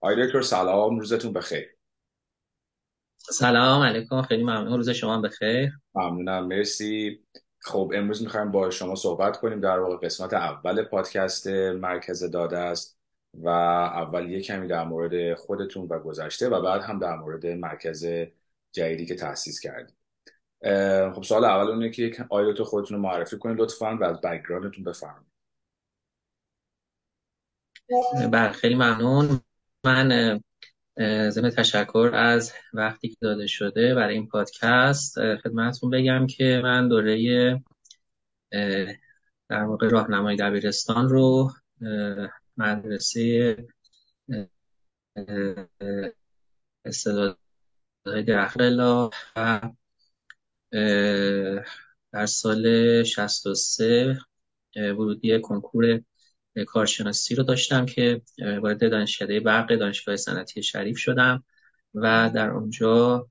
آقای دکتر سلام روزتون بخیر. سلام علیکم خیلی ممنون. روز شما بخیر. ممنونم مرسی. خب امروز می‌خوایم با شما صحبت کنیم. در واقع قسمت اول پادکست مرکز داده است و اول یه کمی در مورد خودتون و گذشته و بعد هم در مورد مرکز جدیدی که تأسیس کردیم. خب سوال اول اونه که یک آیلوت خودتون رو معرفی کنید لطفا و از بکگراندتون بفرمایید. بله خیلی ممنون. من ضمن تشکر از وقتی که داده شده برای این پادکست خدمتتون بگم که من دوره در واقع راهنمای دبیرستان رو مدرسه استعدادهای درخلا و در سال 63 ورودی کنکور کارشناسی رو داشتم که وارد دانشکده برق دانشگاه صنعتی شریف شدم و در اونجا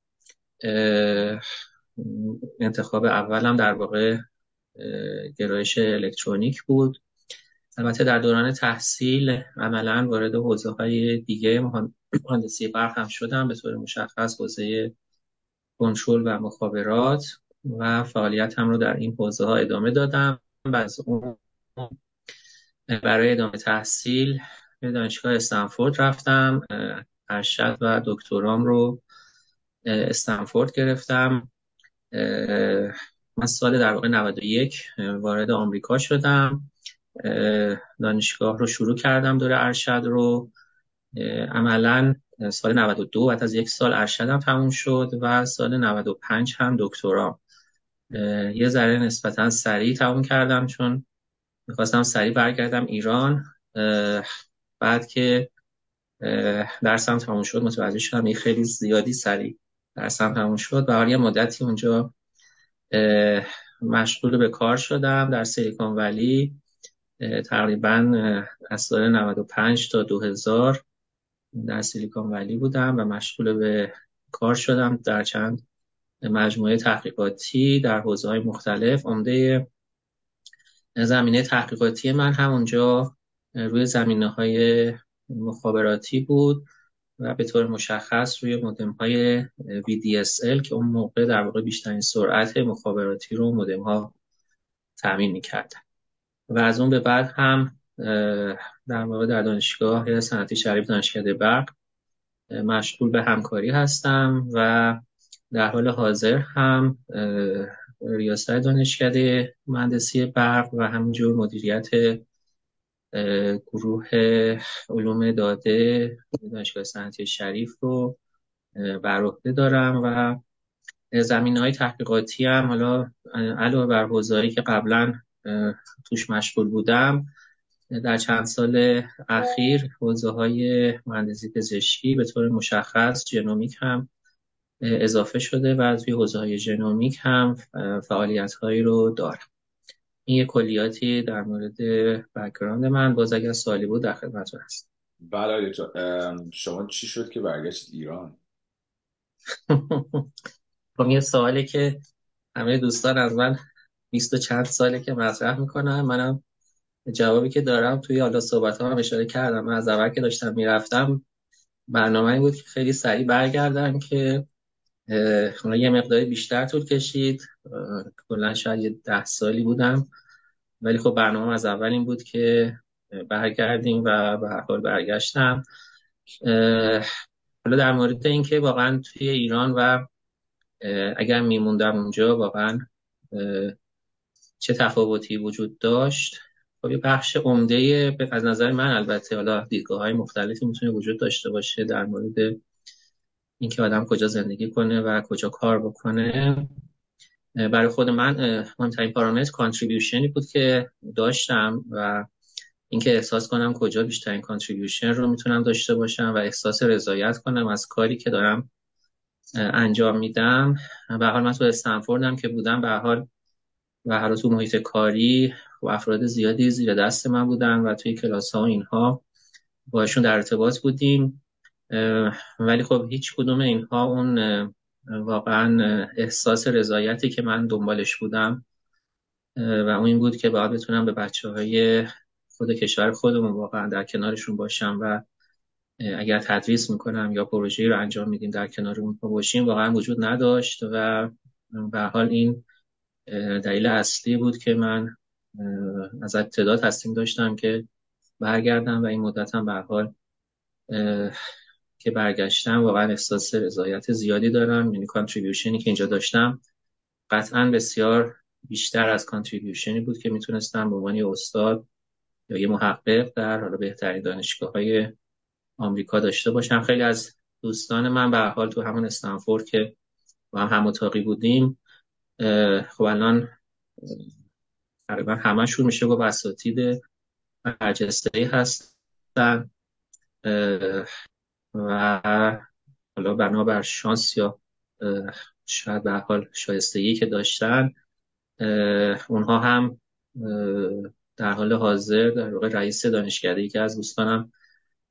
انتخاب اولم در واقع گرایش الکترونیک بود. البته در دوران تحصیل عملا وارد حوزه های دیگه مهندسی برق هم شدم به طور مشخص حوزه کنترل و مخابرات و فعالیت هم رو در این حوزه ها ادامه دادم. و از اون برای ادامه تحصیل به دانشگاه استنفورد رفتم ارشد و دکترام رو استنفورد گرفتم. من سال در واقع 91 وارد آمریکا شدم. دانشگاه رو شروع کردم دور ارشد رو. عملا سال 92 بعد از یک سال ارشدم تموم شد و سال 95 هم دکترام. یه ذره نسبتا سریع تموم کردم چون می‌خواستم سریع برگردم ایران بعد که درسم تموم شد متوجه شدم یه خیلی زیادی سریع درسم تموم شد و یه مدتی اونجا مشغول به کار شدم در سیلیکون ولی تقریبا از سال 95 تا 2000 در سیلیکون ولی بودم و مشغول به کار شدم در چند مجموعه تحقیقاتی در حوزه های مختلف عمده زمینه تحقیقاتی من همونجا روی زمینه های مخابراتی بود و به طور مشخص روی مودم های VDSL که اون موقع در واقع بیشترین سرعت مخابراتی رو مودم ها تامین می‌کردن. و از اون به بعد هم در واقع در دانشگاه صنعتی شریف دانشکده برق مشغول به همکاری هستم و در حال حاضر هم ریاست دانشکده مهندسی برق و همینجور مدیریت گروه علوم داده دانشگاه صنعتی شریف رو بر عهده دارم و زمین های تحقیقاتی هم حالا علاوه بر حوزه‌ای که قبلا توش مشغول بودم در چند سال اخیر حوزه های مهندسی پزشکی به طور مشخص genomic هم اضافه شده و از حوزه های genomic هم فعالیت هایی رو دارم. این یه کلیاتی در مورد background من. باز اگر سوالی بود در خدمتتون هست بله شما چی شد که برگشت ایران؟ خب یه سوالی که همه دوستان از من بیست و چند ساله که مطرح می‌کنم منم جوابی که دارم توی حالا صحبت هم اشاره کردم. من از اول که داشتم می‌رفتم برنامه این بود که خیلی سریع برگردم که حالا یه مقداری بیشتر طول کشید. کلا شاید یه ده سالی بودم. ولی خب برنامه از اول این بود که برگردیم و به حال برگشتم. حالا در مورد اینکه واقعا توی ایران و اگر میموندم اونجا واقعا چه تفاوتی وجود داشت؟ خب یه بخش عمده از نظر من البته حالا دیدگاه های مختلفی می‌تونه وجود داشته باشه در مورد اینکه آدم کجا زندگی کنه و کجا کار بکنه. برای خود من مهمترین پارامتر contribution ی بود که داشتم و اینکه احساس کنم کجا بیشترین contribution رو می‌تونم داشته باشم و احساس رضایت کنم از کاری که دارم انجام میدم. به حال من تو استنفوردم که بودم به حال و هر تو محیط کاری و افراد زیادی زیر دست من بودن و توی کلاس ها اینها باشون در ارتباط بودیم. ولی خب هیچ کدوم اینها اون واقعا احساس رضایتی که من دنبالش بودم و اون این بود که باید بتونم به بچه های خود کشور خودمون واقعا در کنارشون باشم و اگر تدریس می‌کنم یا پروژه رو انجام میدیم در کنار اونها باشیم واقعا وجود نداشت و به حال این دلیل اصلی بود که من از ابتدا تصمیم داشتم که برگردم و این مدت هم به حال که برگشتم واقعا احساس رضایت زیادی دارم یعنی contribution ی که اینجا داشتم قطعا بسیار بیشتر از contribution ی بود که می‌تونستم به عنوان استاد یا یه محقق در حالا بهترین دانشگاه های آمریکا داشته باشم. خیلی از دوستان من به حال تو همون استنفورد که با هم هم اتاقی بودیم خب الان تقریبا همشون میشه گفت اساتید برجسته هستن. و حالا بنابر شانس یا شاید به حال شایستگی که داشتن اونها هم در حال حاضر در واقع رئیس دانشکده که از دوستانم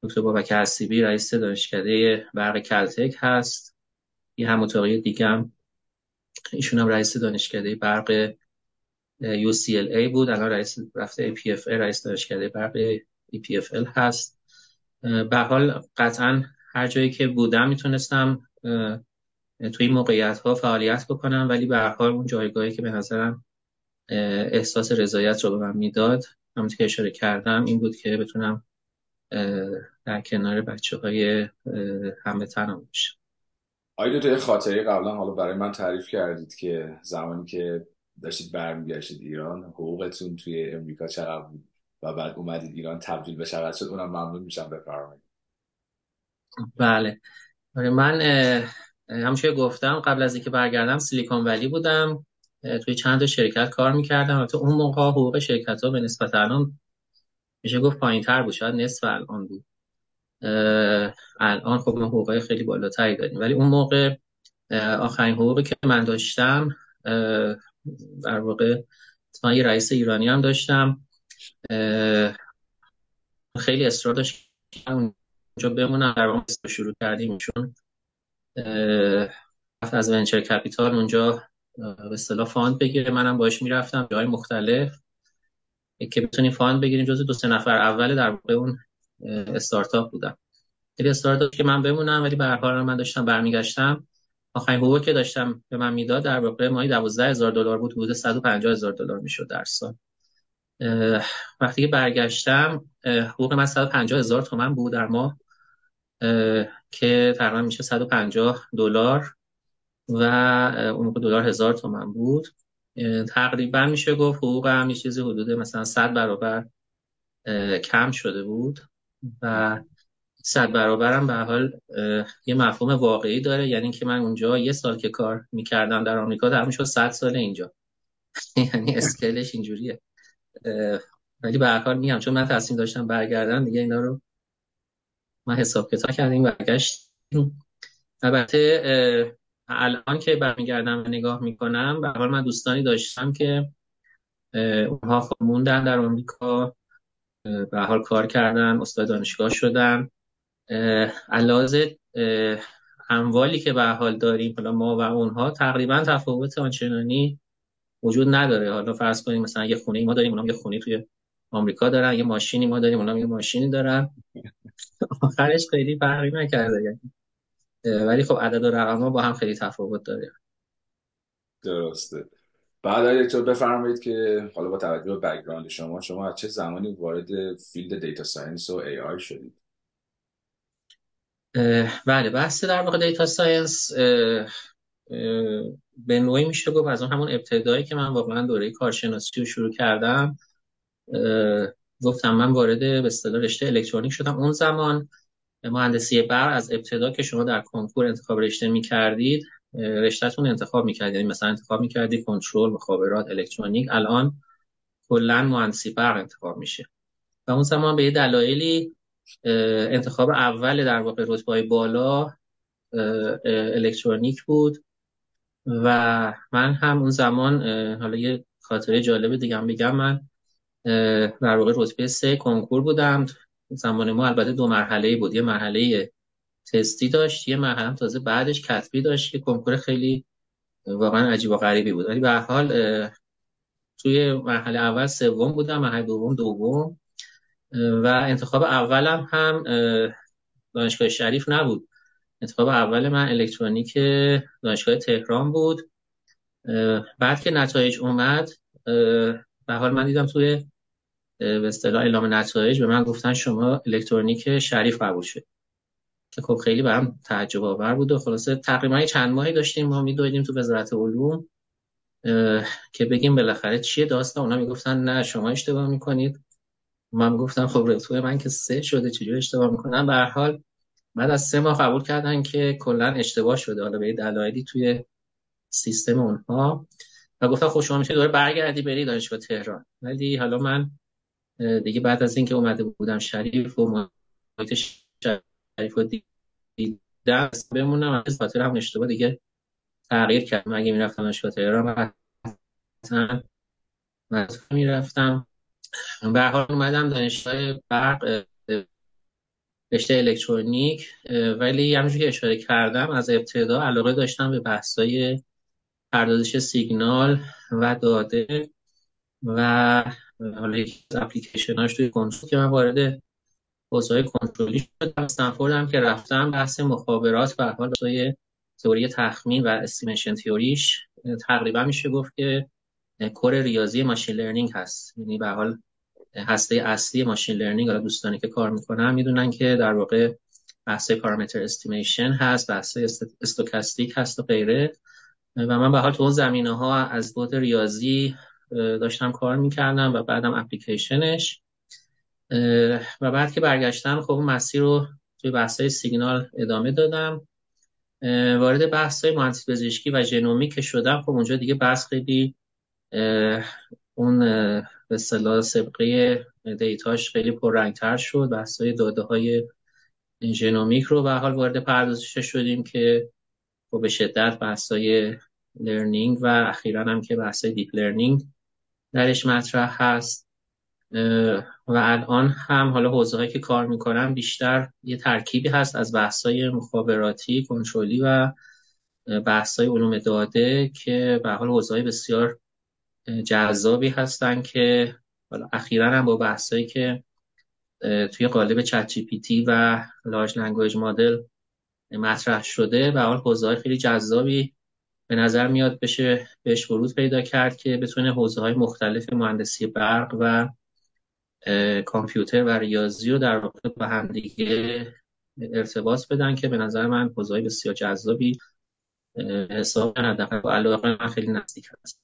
دکتر بابک حسیبی رئیس دانشکده برق کلتک هست. یه هم اتاقی دیگه هم ایشون هم رئیس دانشکده برق UCLA بود. الان رئیس رفته APFL رئیس دانشکده برق EPFL هست. به حال قطعا هر جایی که بودم می‌تونستم توی موقعیت ها فعالیت بکنم ولی به حال اون جایگاهی که به نظرم احساس رضایت رو به من می‌داد همونطور که اشاره کردم این بود که بتونم در کنار بچه های همه تنم باشم. آیا تو خاطره قبلا حالا برای من تعریف کردید که زمانی که داشتید برمیگشتید ایران حقوقتون توی امریکا چقدر بود؟ و بعد اومدید ایران تبدیل به چقدر شد؟ اونم ممنون میشم بفرمایید. بله. آره، من همچه گفتم قبل از اینکه برگردم سیلیکون ولی بودم. توی چند شرکت کار می‌کردم. تو اون موقع حقوق شرکت ها به نسبت الان میشه گفت پایین تر بود. شاید نصف الان بود. الان خب ما حقوق خیلی بالاتری داریم. ولی اون موقع آخرین حقوقی که من داشتم در واقع یه رئیس ایرانی هم داشتم. خیلی اصرار داشت اونجا بمونم در شروع کردیم چون از venture capital اونجا به اصطلاح fund بگیره. منم باش می‌رفتم جای مختلف که بتونیم fund بگیریم. جز دو سه نفر اول در واقع اون استارتاپ بودم. خیلی داشت که من بمونم ولی به هر من داشتم برمیگشتم. آخرین حقوقی که داشتم به من می‌داد در واقع ماهی 12 هزار دلار بود. حدود 150 هزار دلار می‌شد در سال. وقتی که برگشتم حقوق من 150 هزار تومن بود در ماه. که تقریبا میشه 150 دلار و اون موقع دلار هزار تومن بود. تقریبا میشه گفت حقوق هم یه چیزی حدود مثلا 100 برابر کم شده بود و صد برابرم به حال یه مفهوم واقعی داره. یعنی که من اونجا یه سال که کار می‌کردم در آمریکا در می‌شد صد سال اینجا. یعنی اسکلش اینجوریه. ولی به هر حال میگم چون من تصمیم داشتم برگردم دیگه اینا رو من حساب کتاب کردیم برگشتیم. البته الان که برمیگردم و نگاه می‌کنم به حال من دوستانی داشتم که اونها خب موندن در آمریکا به حال کار کردن استاد دانشگاه شدن. علاوه اموالی که به حال داریم حالا ما و اونها تقریبا تفاوت آنچنانی وجود نداره. حالا فرض کنیم مثلا یه خونه ما داریم اونها یه خونه توی آمریکا دارن یه ماشینی ما داریم اونها یه ماشینی دارن. آخرش خیلی فرقی نکرده. یعنی ولی خب عدد و رقم ها با هم خیلی تفاوت داره. درسته. بعد تو بفرمایید که حالا با توجه به background شما شما از چه زمانی وارد field data science و AI شدید؟ بله بحث در واقع data science به نوعی میشه گفت از اون همون ابتدایی که من واقعا دوره کارشناسی رو شروع کردم. گفتم من وارد به اصطلاح رشته الکترونیک شدم اون زمان. مهندسی برق از ابتدا که شما در کنکور انتخاب رشته می‌کردید رشتهتون انتخاب می‌کردید. یعنی مثلا انتخاب می‌کردید کنترل مخابرات الکترونیک. الان کلا مهندسی برق انتخاب میشه. و اون زمان به دلایلی انتخاب اول در واقع رتبه بالا الکترونیک بود. و من هم اون زمان حالا یه خاطره جالب دیگه هم بگم. من در واقع رتبه سه کنکور بودم. زمان ما البته دو مرحله بود. یه مرحله تستی داشت یه مرحله تازه بعدش کتبی داشت که کنکور خیلی واقعا عجیب و غریبی بود. ولی به حال توی مرحله اول سوم بودم مرحله دوم دوم. و انتخاب اولم هم دانشگاه شریف نبود. انتخاب اول من الکترونیک دانشگاه تهران بود. بعد که نتایج اومد به حال من دیدم توی به اصطلاح اعلام نتایج به من گفتن شما الکترونیک شریف قبول شد. که خب خیلی برام تعجب آور بود و خلاصه تقریبا چند ماهی داشتیم ما میدویدیم تو وزارت علوم که بگیم بالاخره چیه داستان. اونا می‌گفتن نه شما اشتباه می‌کنید. من گفتم خب رتبه من که سه شده چجوری اشتباه می‌کنم؟ به هر حال بعد از سه ماه قبول کردن که کلا اشتباه شده. حالا به دلایلی توی سیستم اونها. و گفتم خب شما می‌تونید دوباره برگردی بری دانشگاه تهران. ولی حالا من دیگه بعد از اینکه اومده بودم شریف و محیط شریف و دیدم بمونم از خاطر هم اشتباه دیگه تغییر کردم. اگه می‌رفتم دانشگاه تهران مثلا می‌رفتم. به حال اومدم دانشگاه برق رشته الکترونیک ولی همونجور که اشاره کردم از ابتدا علاقه داشتم به بحثای پردازش سیگنال و داده و حالا یکی از اپلیکیشناش توی کنترل که من وارد حوزه کنترلی شدم. استنفورد هم که رفتم بحث مخابرات به حال توی تئوری تخمین و estimation تئوریش تقریبا میشه گفت که core ریاضی machine learning هست. یعنی به حال هسته اصلی machine learning حالا دوستانی که کار می‌کنن می‌دونن که در واقع بحث parameter estimation هست بحث stochastic هست و غیره. و من به حال تو اون زمینه ها از بود ریاضی داشتم کار می‌کردم و بعدم اپلیکیشنش. و بعد که برگشتم خب مسیر رو توی بحث سیگنال ادامه دادم. وارد بحث های مهندسی پزشکی و genomic که شدم خب اونجا دیگه بحث خیلی اون به اصطلاح صبغه data ش خیلی پررنگتر شد. بحث های داده های genomic رو به حال وارد پردازش شدیم که خب به شدت بحث های learning و اخیرا هم که بحث deep learning درش مطرح هست. و الان هم حالا حوزه که کار می‌کنم بیشتر یه ترکیبی هست از بحث های مخابراتی کنترلی و بحث های علوم داده که به حال حوزه های بسیار جذابی هستن که حالا اخیرا هم با بحثایی که توی قالب ChatGPT و large language model مطرح شده و حال حوزه خیلی جذابی به نظر میاد بشه بهش ورود پیدا کرد که بتونه حوزه های مختلف مهندسی برق و کامپیوتر و ریاضی رو در واقع به هم دیگه ارتباط بدن که به نظر من حوزه بسیار جذابی حساب حداقل با علاقه من خیلی نزدیک هست.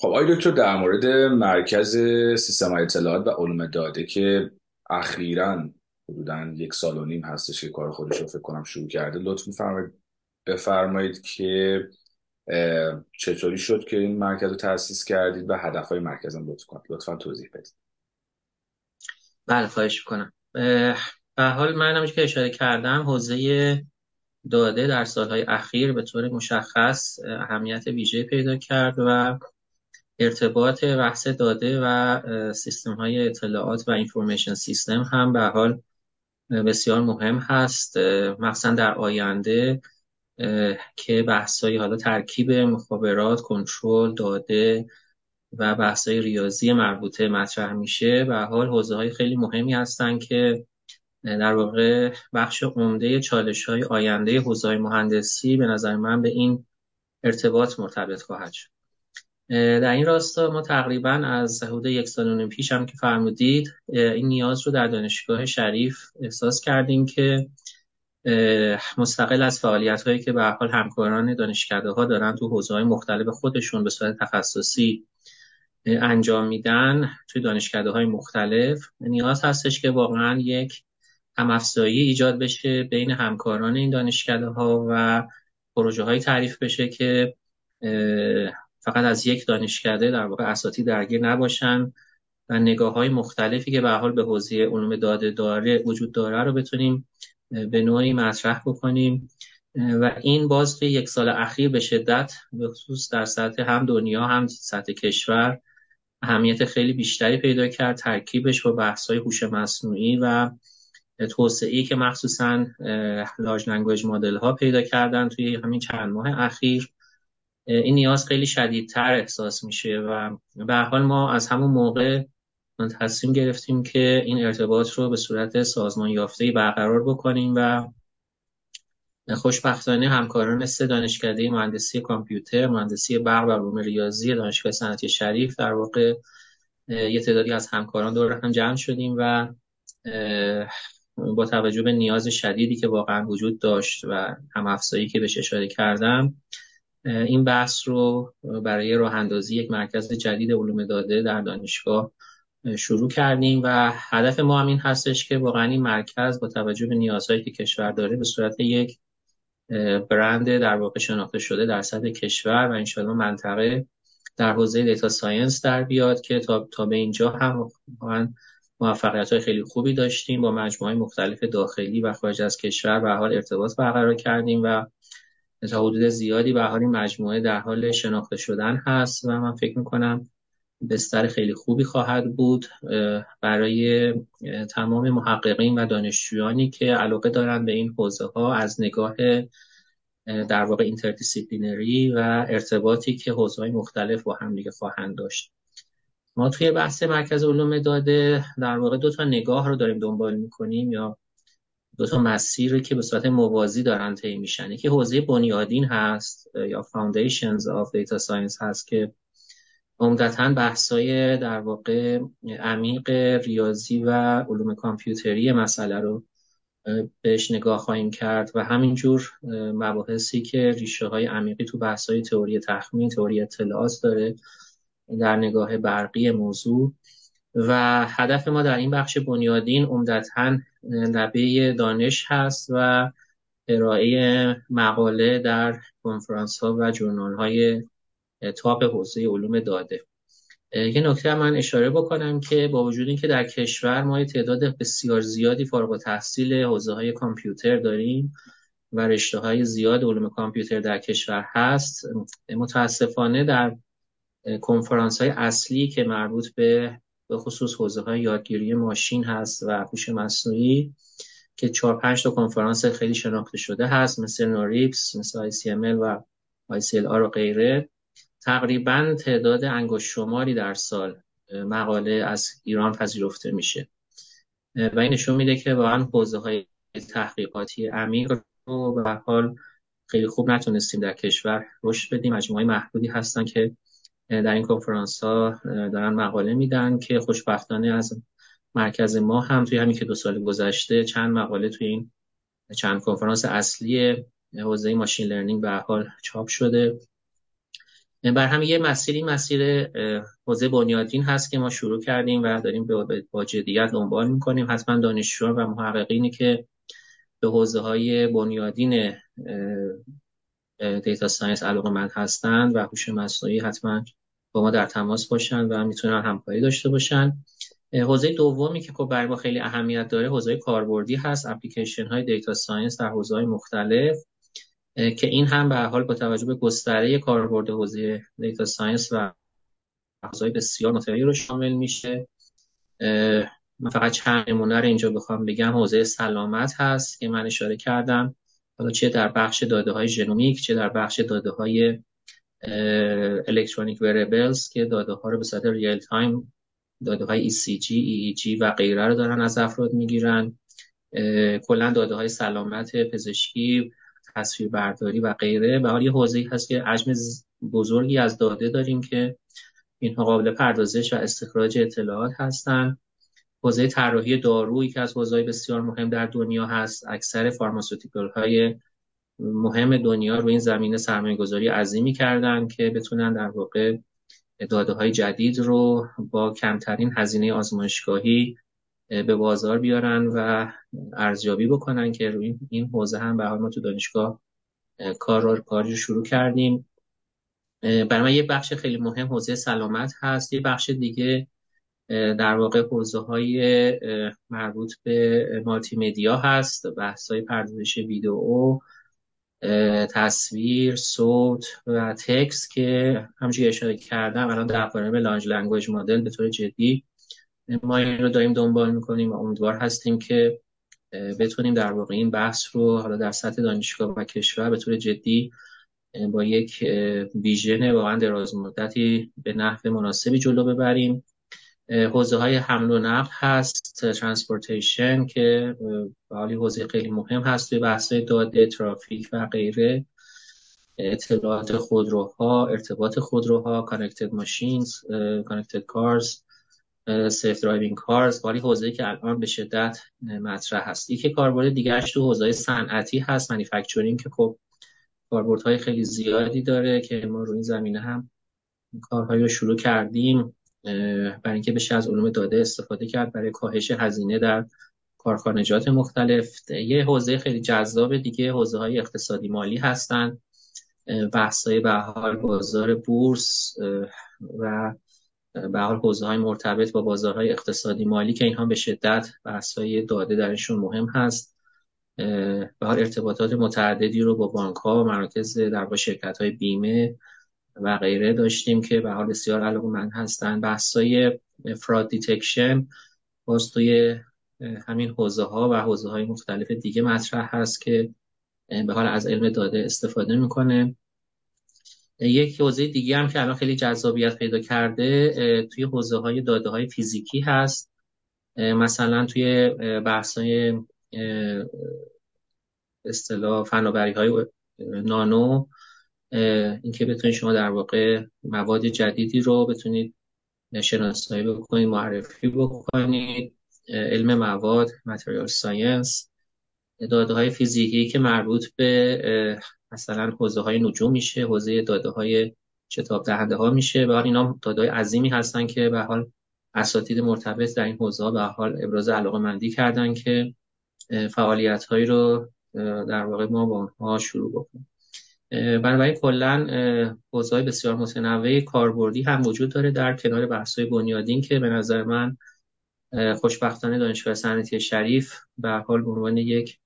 خب آقای دکتر در مورد مرکز سیستم اطلاعات و علوم داده که اخیرا حدودا یک سال و نیم هستش که کار خودش رو فکر کنم شروع کرده. لطف میفرمایید بفرمایید که چطوری شد که این مرکز رو تأسیس کردید و هدفهای مرکز هم لطفا لطفا توضیح بدید. بله خواهش می‌کنم. به حال من که اشاره کردم حوزه داده در سالهای اخیر به طور مشخص اهمیت ویژه پیدا کرد و ارتباط بحث داده و سیستم های اطلاعات و اینفورمیشن سیستم هم به حال بسیار مهم هست مخصوصا در آینده که بحثایی حالا ترکیب مخابرات کنترل داده و بحثای ریاضی مربوطه مطرح میشه. و حال حوزه های خیلی مهمی هستن که در واقع بخش عمده چالش های آینده حوزه های مهندسی به نظر من به این ارتباط مرتبط خواهد شد. در این راستا ما تقریبا از حدود یک سال و پیش هم که فرمودید این نیاز رو در دانشگاه شریف احساس کردیم که مستقل از فعالیت هایی که به حال همکاران دانشکده ها دارن تو حوزه های مختلف خودشون به صورت تخصصی انجام میدن توی دانشکده های مختلف. نیاز هستش که واقعا یک همافزایی ایجاد بشه بین همکاران این دانشکده ها و پروژه های تعریف بشه که فقط از یک دانشکده در واقع اساتی درگیر نباشن و نگاه های مختلفی که به حال به حوزه علوم داده داره وجود داره رو بتونیم به نوعی مطرح بکنیم. و این باز توی یک سال اخیر به شدت به خصوص در سطح هم دنیا هم سطح کشور اهمیت خیلی بیشتری پیدا کرد ترکیبش با بحث های هوش مصنوعی و توسعه که مخصوصا لارج لنگویج مدل ها پیدا کردن توی همین چند ماه اخیر. این نیاز خیلی شدیدتر احساس میشه و به حال ما از همون موقع تصمیم گرفتیم که این ارتباط رو به صورت سازمان یافته برقرار بکنیم و خوشبختانه همکاران مثل دانشکده مهندسی کامپیوتر، مهندسی برق و علوم ریاضی دانشگاه صنعتی شریف در واقع یه تعدادی از همکاران دور هم جمع شدیم و با توجه به نیاز شدیدی که واقعا وجود داشت و هم افزایی که بهش اشاره کردم این بحث رو برای راه اندازی یک مرکز جدید علوم داده در دانشگاه شروع کردیم و هدف ما هم این هستش که واقعا این مرکز با توجه به نیازهایی که کشور داره به صورت یک برند در واقع شناخته شده در سطح کشور و انشاءالله منطقه در حوزه data science در بیاد که تا, تا به اینجا هم موفقیت های خیلی خوبی داشتیم با مجموعه مختلف داخلی و خارج از کشور و حال ارتباط برقرار کردیم و تا حدود زیادی به حال این مجموعه در حال شناخته شدن هست و من فکر می‌کنم بستر خیلی خوبی خواهد بود برای تمام محققین و دانشجویانی که علاقه دارند به این حوزه ها از نگاه در واقع interdisciplinary و ارتباطی که حوزه های مختلف با هم دیگه خواهند داشت. ما توی بحث مرکز علوم داده در واقع دو تا نگاه رو داریم دنبال می‌کنیم یا دو تا مسیری که به صورت موازی دارن طی میشن. یکی حوزه بنیادین هست یا Foundations of Data Science هست که عمدتا بحثای در واقع عمیق ریاضی و علوم کامپیوتری مسئله رو بهش نگاه خواهیم کرد و همینجور مباحثی که ریشه های عمیقی تو بحثای تئوری تخمین تئوری اطلاعات داره در نگاه برقی موضوع. و هدف ما در این بخش بنیادین عمدتا لبه دانش هست و ارائه مقاله در کنفرانس ها و جورنال های تاپ حوزه علوم داده. یه نکته من اشاره بکنم که با وجود اینکه در کشور ما تعداد بسیار زیادی فارغ التحصیل حوزه های کامپیوتر داریم و رشته های زیاد علوم کامپیوتر در کشور هست متاسفانه در کنفرانس های اصلی که مربوط به به خصوص حوزه های یادگیری ماشین هست و هوش مصنوعی که چهار پنج تا کنفرانس خیلی شناخته شده هست مثل نوریپس مثل ICML و ICLR و غیره. تقریبا تعداد انگشت شماری در سال مقاله از ایران پذیرفته میشه. و این نشون میده که واقعا حوزه های تحقیقاتی عمیق رو به حال خیلی خوب نتونستیم در کشور رشد بدیم. مجموعه محدودی هستن که در این کنفرانس ها دارن مقاله میدن که خوشبختانه از مرکز ما هم توی همین که دو سال گذشته چند مقاله توی این چند کنفرانس اصلی حوزه ماشین لرنینگ به حال چاپ شده. بر هم یه مسیری مسیر حوزه بنیادین هست که ما شروع کردیم و داریم با جدیت دنبال می‌کنیم. حتما دانشجویان و محققینی که به حوزه های بنیادین data science علاقه‌مند هستند و هوش مصنوعی حتما با ما در تماس باشن و می‌تونن همکاری داشته باشن. حوزه دومی که خب برای ما خیلی اهمیت داره حوزه کاربردی هست اپلیکیشن های data science در حوزه های مختلف که این هم به حال با توجه به گستره کاربرد حوزه data science و حوزه بسیار متنوعی رو شامل میشه. من فقط چند نمونه رو اینجا بخوام بگم. حوزه سلامت هست که من اشاره کردم. حالا چه در بخش داده های genomic چه در بخش داده های الکترونیک wearables که داده ها رو به صورت real time داده های ECG, EEG و غیره رو دارن از افراد می‌گیرن. کلا داده های سلامت پزشکی تصویر برداری و غیره. به حال یه حوزه‌ای هست که حجم بزرگی از داده داریم که اینها قابل پردازش و استخراج اطلاعات هستند حوزه طراحی دارویی که از حوزه‌های بسیار مهم در دنیا هست. اکثر فارماسوتیکال های مهم دنیا رو این زمینه سرمایه گذاری عظیمی کردن که بتونن در واقع داده های جدید رو با کمترین هزینه آزمایشگاهی به بازار بیارن و ارزیابی بکنن که روی این حوزه هم به حال ما تو دانشگاه کار کاری شروع کردیم. برای من یه بخش خیلی مهم حوزه سلامت هست. یه بخش دیگه در واقع حوزه های مربوط به مالتی مدیا هست بحث های پردازش ویدئو تصویر صوت و تکس که همچنین اشاره کردم الان در به large language model به طور جدی ما این رو داریم دنبال می‌کنیم و امیدوار هستیم که بتونیم در واقع این بحث رو حالا در سطح دانشگاه و کشور به طور جدی با یک vision واقعا دراز مدتی به نحو مناسبی جلو ببریم. حوزه های حمل و نقل هست transportation که حالی حوزه خیلی مهم هست توی بحث داده ترافیک و غیره. اطلاعات خودروها ارتباط خودروها connected machines connected cars self driving cars ولی حوزه‌ای که الان به شدت مطرح هست. یکی کاربرد دیگرش تو حوزه صنعتی هست manufacturing که خب کاربردهای خیلی زیادی داره که ما روی این زمینه هم کارهایی رو شروع کردیم. برای اینکه بشه از علوم داده استفاده کرد برای کاهش هزینه در کارخانجات مختلف. یه حوزه خیلی جذاب دیگه حوزه های اقتصادی مالی هستند بحث های به حال بازار بورس و به حال حوزه های مرتبط با بازارهای اقتصادی مالی که اینها به شدت بحث های داده درشون مهم هست. به حال ارتباطات متعددی رو با بانک ها و مراکز در شرکت های بیمه و غیره داشتیم که به حال بسیار علاقه‌مند هستن. بحث های fraud detection باز توی همین حوزه ها و حوزه های مختلف دیگه مطرح هست که به حال از علم داده استفاده می‌کنه. یک حوزه دیگه هم که الان خیلی جذابیت پیدا کرده توی حوزه های داده های فیزیکی هست. مثلا توی بحث های اصطلاح فناوری های نانو اینکه بتونید شما در واقع مواد جدیدی رو بتونید شناسایی بکنید معرفی بکنید. علم مواد متریال ساینس داده های فیزیکی که مربوط به مثلا حوزه های نجوم میشه حوزه داده های شتاب دهنده ها میشه و اینا داده های عظیمی هستن که به حال اساتید مرتبط در این حوزه به حال ابراز علاقه مندی کردن که فعالیت هایی رو در واقع ما با اونها شروع بکنیم. بنابراین کلا حوزه های بسیار متنوع کاربردی هم وجود داره در کنار بحث های بنیادین که به نظر من خوشبختانه دانشگاه صنعتی شریف به حال به عنوان یک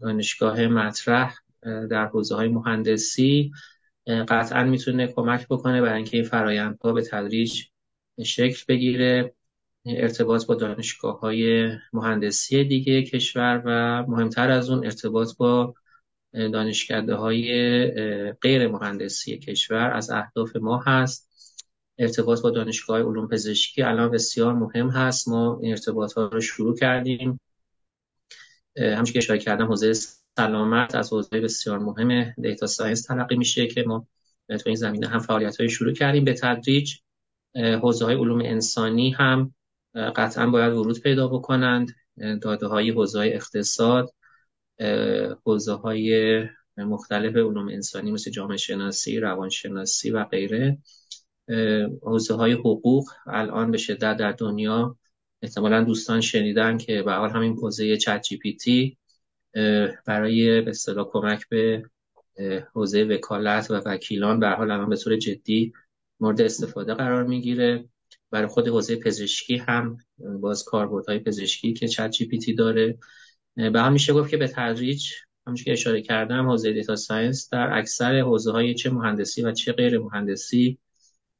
دانشگاه مطرح در حوزه های مهندسی قطعا می‌تونه کمک بکنه برای اینکه این فرایندها به تدریج شکل بگیره ارتباط با دانشگاه های مهندسی دیگه کشور و مهمتر از اون ارتباط با دانشکده های غیر مهندسی کشور از اهداف ما هست. ارتباط با دانشگاه علوم پزشکی الان بسیار مهم هست. ما این ارتباط ها رو شروع کردیم. همچون که اشاره کردم حوزه سلامت از حوزه بسیار مهم data science تلقی میشه که ما تو این زمینه هم فعالیت های شروع کردیم. به تدریج حوزه های علوم انسانی هم قطعا باید ورود پیدا بکنند. داده های حوزه اقتصاد حوزه های مختلف علوم انسانی مثل جامعه شناسی روانشناسی و غیره حوزه های حقوق الان به شدت در دنیا احتمالا دوستان شنیدن که به حال همین حوزه ChatGPT برای به اصطلاح کمک به حوزه وکالت و وکیلان به حال الان به طور جدی مورد استفاده قرار می‌گیره. برای خود حوزه پزشکی هم باز کاربردهای پزشکی که ChatGPT داره. به هم میشه گفت که به تدریج همونجور که اشاره کردم حوزه data science در اکثر حوزه های چه مهندسی و چه غیر مهندسی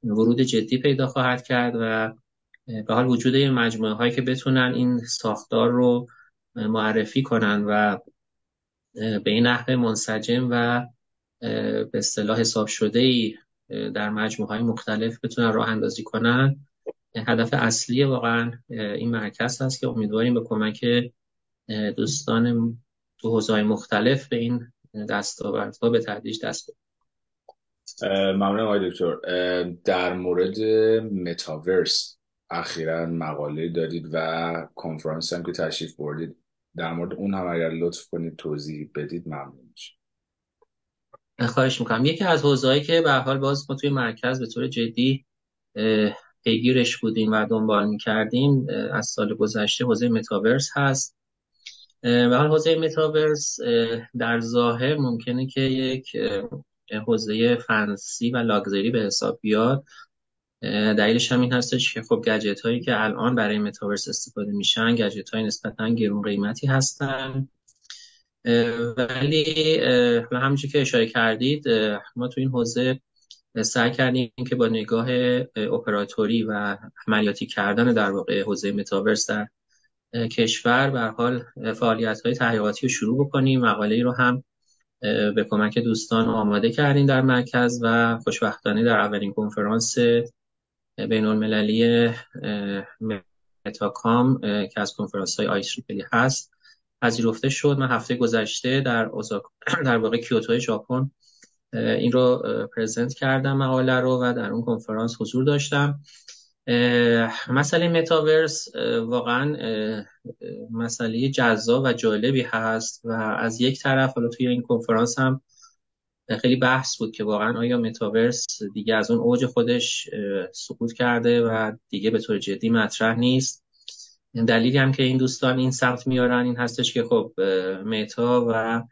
ورود جدی پیدا خواهد کرد و به حال وجود این مجموعه هایی که بتونن این ساختار رو معرفی کنن و به این نحو منسجم و به اصطلاح حساب شده ای در مجموعه های مختلف بتونن راه اندازی کنن هدف اصلی واقعا این مرکز هست که امیدواریم به کمک دوستان تو حوزه مختلف به این دستاوردها به تدریج دست ممنون آقای دکتر. در مورد متاورس اخیرا مقاله دادید و کنفرانس هم که تشریف بردید. در مورد اون هم اگر لطف کنید توضیح بدید ممنون میشه خواهش می‌کنم. یکی از حوزه‌ای که به حال باز ما توی مرکز به طور جدی پیگیرش بودیم و دنبال می‌کردیم از سال گذشته حوزه متاورس هست. و حال حوزه متاورس در ظاهر ممکنه که یک حوزه فنسی و لاگزری به حساب بیاد. دلیلش هم این هستش که خب گجت هایی که الان برای متاورس استفاده میشن گجت های نسبتا گرون قیمتی هستن. ولی همونجور که اشاره کردید ما تو این حوزه سعی کردیم که با نگاه اپراتوری و عملیاتی کردن در واقع حوزه متاورس در کشور به حال فعالیت های تحقیقاتی رو شروع بکنیم. مقاله رو هم به کمک دوستان آماده کردیم در مرکز و خوشبختانه در اولین کنفرانس بین المللی MetaCom که از کنفرانس های IEEE هست پذیرفته شد. من هفته گذشته در در واقع کیوتو ژاپن این رو پرزنت کردم مقاله رو و در اون کنفرانس حضور داشتم. مسئله متاورس واقعا مسئله جذاب و جالبی هست و از یک طرف حالا توی این کنفرانس هم خیلی بحث بود که واقعا آیا متاورس دیگه از اون اوج خودش سقوط کرده و دیگه به طور جدی مطرح نیست. دلیلی هم که این دوستان این سمت میارن این هستش که خب متا و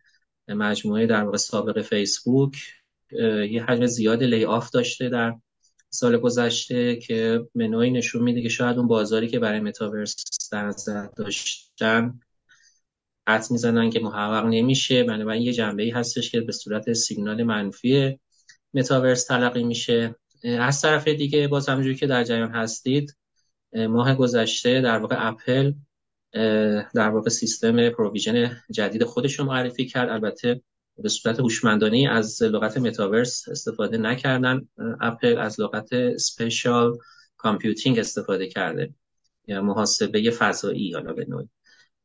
مجموعه در واقع سابق فیسبوک یه حجم زیاد layoff داشته در سال گذشته که منوی نشون میده که شاید اون بازاری که برای متاورس در نظر داشتن حد می‌زنن که محقق نمیشه. بنابراین یه جنبه ای هستش که به صورت سیگنال منفی متاورس تلقی میشه. از طرف دیگه باز همونجوری که در جریان هستید ماه گذشته در واقع اپل در واقع سیستم Pro Vision جدید خودش رو معرفی کرد. البته به صورت هوشمندانه از لغت متاورس استفاده نکردن. اپل از لغت spatial computing استفاده کرده. یا محاسبه فضایی حالا به نوعی.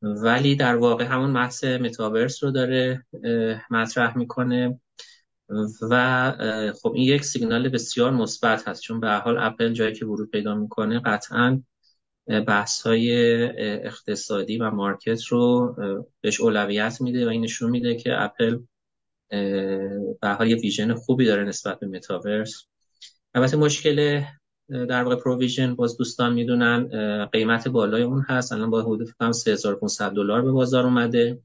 ولی در واقع همون بحث متاورس رو داره مطرح می‌کنه. و خب این یک سیگنال بسیار مثبت هست. چون به حال اپل جایی که ورود پیدا می‌کنه قطعا بحث های اقتصادی و market رو بهش اولویت میده و این نشون میده که اپل به یه vision خوبی داره نسبت به متاورس البته مشکل در واقع Pro Vision باز دوستان می‌دونن قیمت بالای اون هست. الان با حدود فکر 3500 دلار به بازار اومده.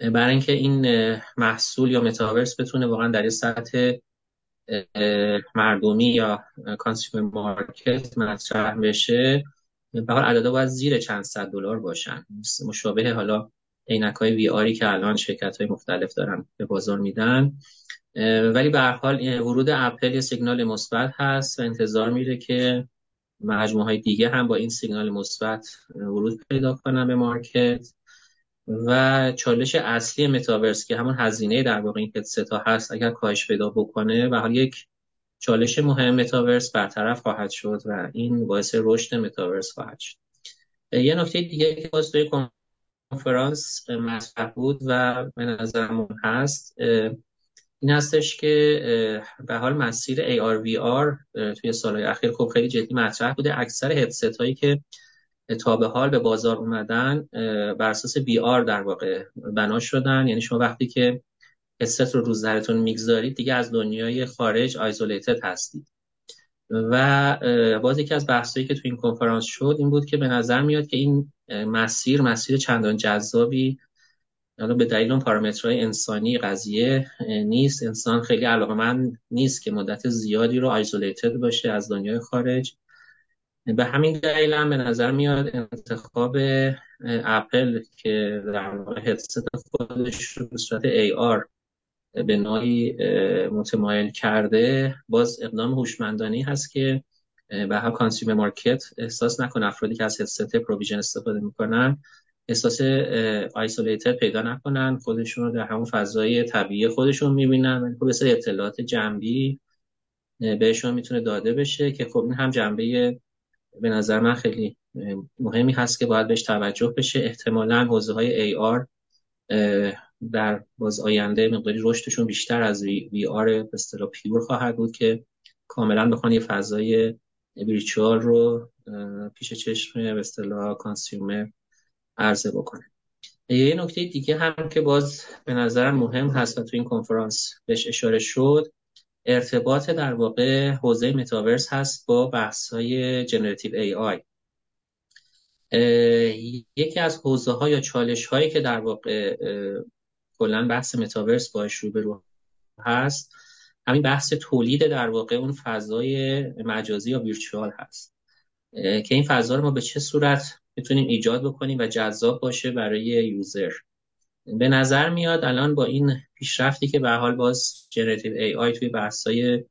برای اینکه این محصول یا متاورس بتونه واقعا در سطح مردمی یا consumer market مطرح بشه به حال عددا باید زیر چند صد دلار باشن. مشابه حالا عینک های VR ی که الان شرکت های مختلف دارن به بازار میدن. ولی به هر حال ورود اپل یه سیگنال مثبت هست و انتظار میره که مجموعه های دیگه هم با این سیگنال مثبت ورود پیدا کنن به market. و چالش اصلی متاورس که همون هزینه در واقع این ستا هست اگر کاهش پیدا بکنه و حال یک چالش مهم متاورس برطرف خواهد شد و این باعث رشد متاورس خواهد شد. یه نکته دیگه که باز توی کنفرانس مطرح بود و به نظرمون هست. این هستش که به حال مسیر AR VR توی سالهای اخیر خب خیلی جدی مطرح بوده. اکثر هدست هایی که تا به حال به بازار اومدن بر اساس آر در واقع بنا شدن. یعنی شما وقتی که هدست رو روز ذرتون می‌گذارید دیگه از دنیای خارج آیزولیتد هستید. و باز یکی از بحثایی که تو این کنفرانس شد این بود که به نظر میاد که این مسیر مسیر چندان جذابی حالا به دلیل اون پارامترهای انسانی قضیه نیست. انسان خیلی علاقمند نیست که مدت زیادی رو آیزولیتد باشه از دنیای خارج. به همین دلیل هم به نظر میاد انتخاب اپل که در واقع هدست خودش رو به صورت AR به نوعی متمایل کرده باز اقدام هوشمندانه هست که به هر consumer market احساس نکنه افرادی که از headset Pro Vision استفاده می‌کنن احساس isolated پیدا نکنن خودشون رو در همون فضای طبیعی خودشون می‌بینن. ولی خب اطلاعات جنبی بهشون می‌تونه داده بشه که خب این هم جنبه به نظر من خیلی مهمی هست که باید بهش توجه بشه. احتمالا حوزه های AR در باز آینده مقداری رشدشون بیشتر از آر به اصطلاح پیور خواهد بود که کاملا بخوان یه فضای ویرچوال رو پیش چشم به اصطلاح کانسیومر عرضه بکنه. یه نکته دیگه هم که باز به نظر مهم هست و تو این کنفرانس بهش اشاره شد ارتباط در واقع حوزه متاورس هست با بحث های generative AI. یکی از حوزه ها یا چالش هایی که در واقع کلا بحث متاورس باش رو به رو هست همین بحث تولید در واقع اون فضای مجازی یا virtual هست. که این فضا رو ما به چه صورت بتونیم ایجاد بکنیم و جذاب باشه برای user. به نظر میاد الان با این پیشرفتی که به حال باز generative AI توی بحثای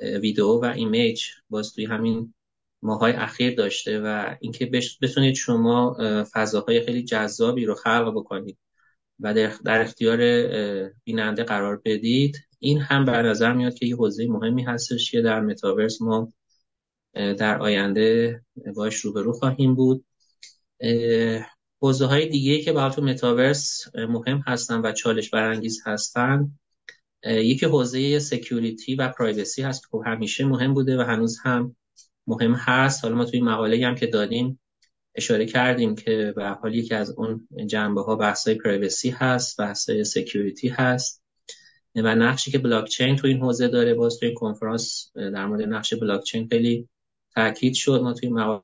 ویدیو و image باز توی همین ماهای اخیر داشته و اینکه بتونید شما فضاهای خیلی جذابی رو خلق بکنید و در اختیار بیننده قرار بدید این هم به نظر میاد که یه حوزه مهمی هستش که در متاورس ما در آینده باش روبرو خواهیم بود. حوزه های دیگه که با تو متاورس مهم هستن و چالش برانگیز هستن یکی حوزه security و privacy هست که همیشه مهم بوده و هنوز هم مهم هست. حالا ما توی مقاله هم که دادیم اشاره کردیم که به حال یکی از اون جنبه ها بحث privacy هست بحث های security هست. و نقشی که بلاک چین تو این حوزه داره باز توی کنفرانس در مورد نقش بلاک چین خیلی تاکید شد. ما توی مقاله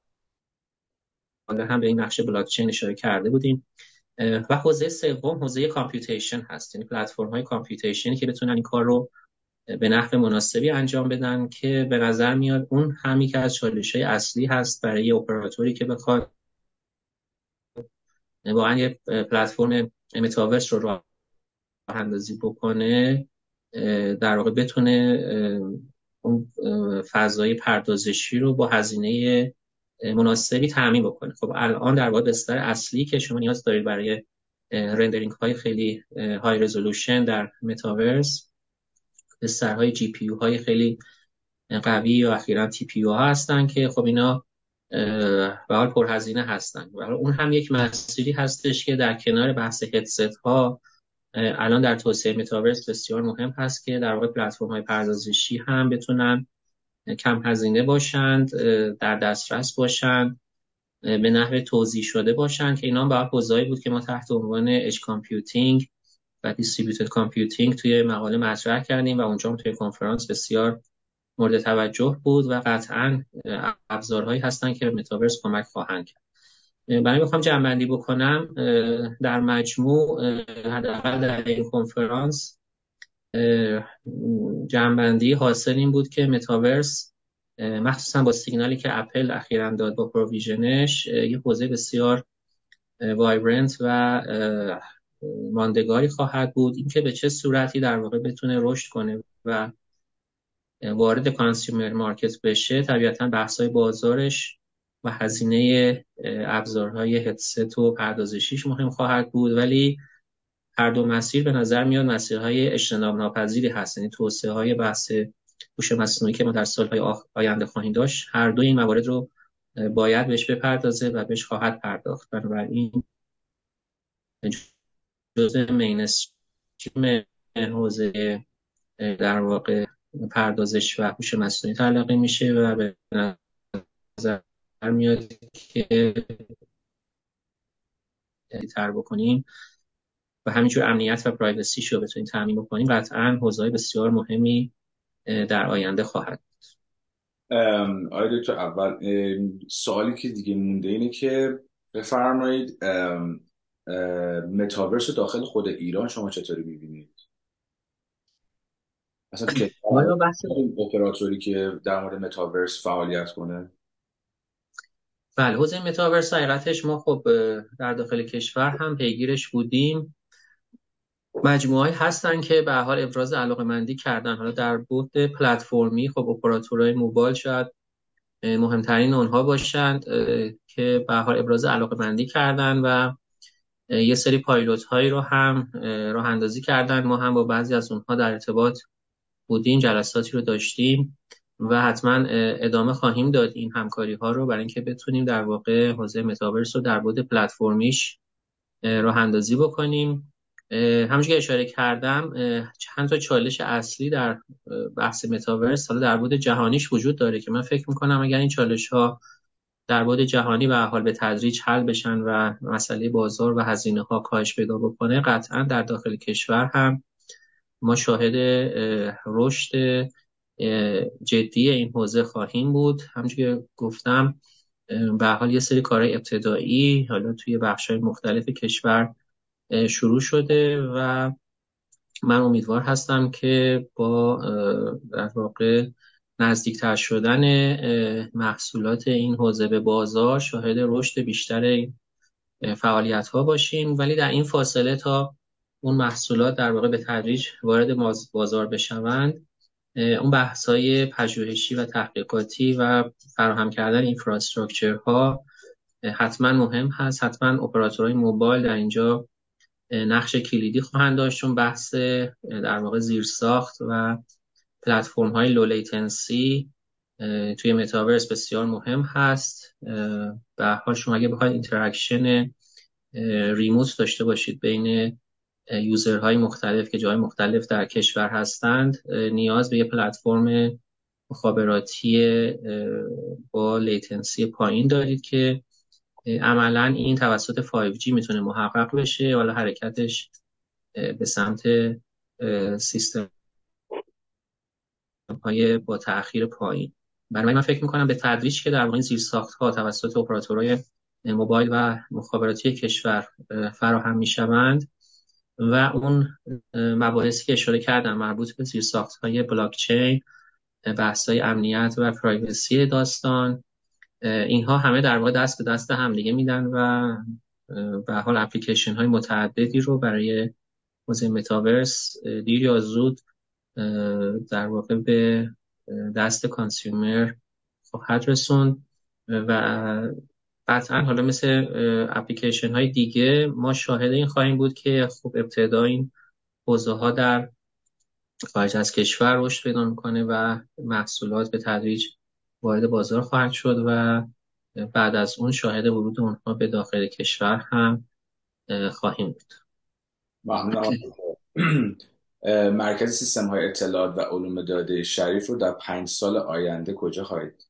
هم به این نقش بلاک چین اشاره کرده بودیم. و حوزه سوم حوزه computation هست. یعنی پلتفرم های computation ی که بتونن این کار رو به نحو مناسبی انجام بدن که به نظر میاد اون همی که از چالش های اصلی هست برای اپراتوری که بخواد. واقعا یه platform metaverse رو راه اندازی بکنه در واقع بتونه اون فضای پردازشی رو با هزینه مناسبی تأمین بکنه. خب الان در واقع بستر اصلی که شما نیاز دارید برای rendering های خیلی high resolution در متاورس بسترهای GPU های خیلی قوی و اخیرا TPU ها هستن که خب اینا به حال پرهزینه هستن. و اون هم یک مسیری هستش که در کنار بحث هدست ها الان در توسعه متاورس بسیار مهم هست که در واقع پلتفرم های پردازشی هم بتونن کم هزینه باشند در دسترس باشند به نحو توزیع شده باشند که اینا هم حوزه‌ای بود که ما تحت عنوان edge computing و distributed computing توی مقاله مطرح کردیم و اونجا هم توی کنفرانس بسیار مورد توجه بود و قطعا ابزارهایی هستن که متاورس کمک خواهند کرد. برای می‌خوام جمع بکنم در مجموع حداقل در این کنفرانس جمع‌بندی حاصل این بود که متاورس مخصوصا با سیگنالی که اپل اخیرا داد با Vision Pro ش یه حوزه بسیار vibrant و ماندگاری خواهد بود. اینکه به چه صورتی در واقع بتونه رشد کنه و وارد consumer market بشه طبیعتا بحث‌های بازارش و هزینه ابزارهای هدست و پردازشیش مهم خواهد بود. ولی هر دو مسیر به نظر میاد مسیرهای اجتناب ناپذیری هست. یعنی توسعه های بحث هوش مصنوعی که ما در سالهای آینده خواهیم داشت هر دو این موارد رو باید بهش بپردازه و بهش خواهد پرداخت. بنابراین جزء مینستریم حوزه در واقع پردازش و هوش مصنوعی تلقی میشه و به نظر میاد که تر بکنیم و همینجور امنیت و پرایوسی رو بتونیم تامین بکنیم قطعا حوزه بسیار مهمی در آینده خواهد آیا تو اول سوالی که دیگه مونده اینه که بفرمایید متاورس داخل خود ایران شما چطوری می‌بینید؟ مثلا اپراتوری که در مورد متاورس فعالیت کنه؟ بله حوزه متاورس حقیقتش ما خب در داخل کشور هم پیگیرش بودیم. مجموعه هستن که به حال ابراز علاقه مندی کردن. حالا در بود پلتفرمی خب اپراتورهای موبایل شاید مهمترین اونها باشند که به حال ابراز علاقه مندی کردن و یه سری پایلوت هایی رو هم راه اندازی کردن. ما هم با بعضی از اونها در ارتباط بودیم جلساتی رو داشتیم. و حتما ادامه خواهیم داد این همکاری ها رو برای اینکه بتونیم در واقع حوزه متاورس رو در بود پلتفرمیش راه اندازی بکنیم. همونجور که اشاره کردم چند تا چالش اصلی در بحث متاورس حالا در بود جهانیش وجود داره که من فکر می‌کنم اگر این چالش ها در بود جهانی و حال به تدریج حل بشن و مسئله بازار و هزینه ها کاهش پیدا بکنه قطعا در داخل کشور هم ما شاهد رشد جدی این حوزه خواهیم بود. همونجور که گفتم به حال یه سری کارهای ابتدایی حالا توی بخش مختلف کشور شروع شده و من امیدوار هستم که با در واقع نزدیکتر شدن محصولات این حوزه به بازار شاهد رشد بیشتر فعالیت ها باشیم. ولی در این فاصله تا اون محصولات در واقع به تدریج وارد بازار بشوند اون بحث های پژوهشی و تحقیقاتی و فراهم کردن infrastructure ها حتما مهم هست. حتما اپراتورهای موبایل در اینجا نقش کلیدی خواهند داشت چون بحث در واقع زیرساخت و پلتفرم های low latency توی متاورس بسیار مهم هست. به حال شما اگه بخواید interaction ریموت داشته باشید بین یوزرهای مختلف که جای مختلف در کشور هستند نیاز به یه پلتفرم مخابراتی با لیتنسی پایین دارید که عملا این توسط 5G می‌تونه محقق بشه. حالا حرکتش به سمت سیستم های با تاخیر پایین. برای من فکر می‌کنم به تدریج که در واقع زیر ساخت ها توسط اپراتورهای موبایل و مخابراتی کشور فراهم می‌شوند و اون مباحثی که اشاره کردم مربوط به زیر ساخت های بلاکچین بحث های امنیت و privacy داستان اینها همه در واقع دست به دست هم دیگه میدن و به حال اپلیکیشن های متعددی رو برای حوزه متاورس دیر یا زود در واقع به دست consumer خواهد رسوند و قطعا حالا مثل اپلیکیشن های دیگه ما شاهد این خواهیم بود که خب ابتدا این حوزه ها در خارج از کشور رشد پیدا می‌کنه و محصولات به تدریج وارد بازار خواهد شد و بعد از اون شاهد ورود اونها به داخل کشور هم خواهیم بود. مرکز سیستم های اطلاعات و علوم داده شریف رو در پنج سال آینده کجا خواهید؟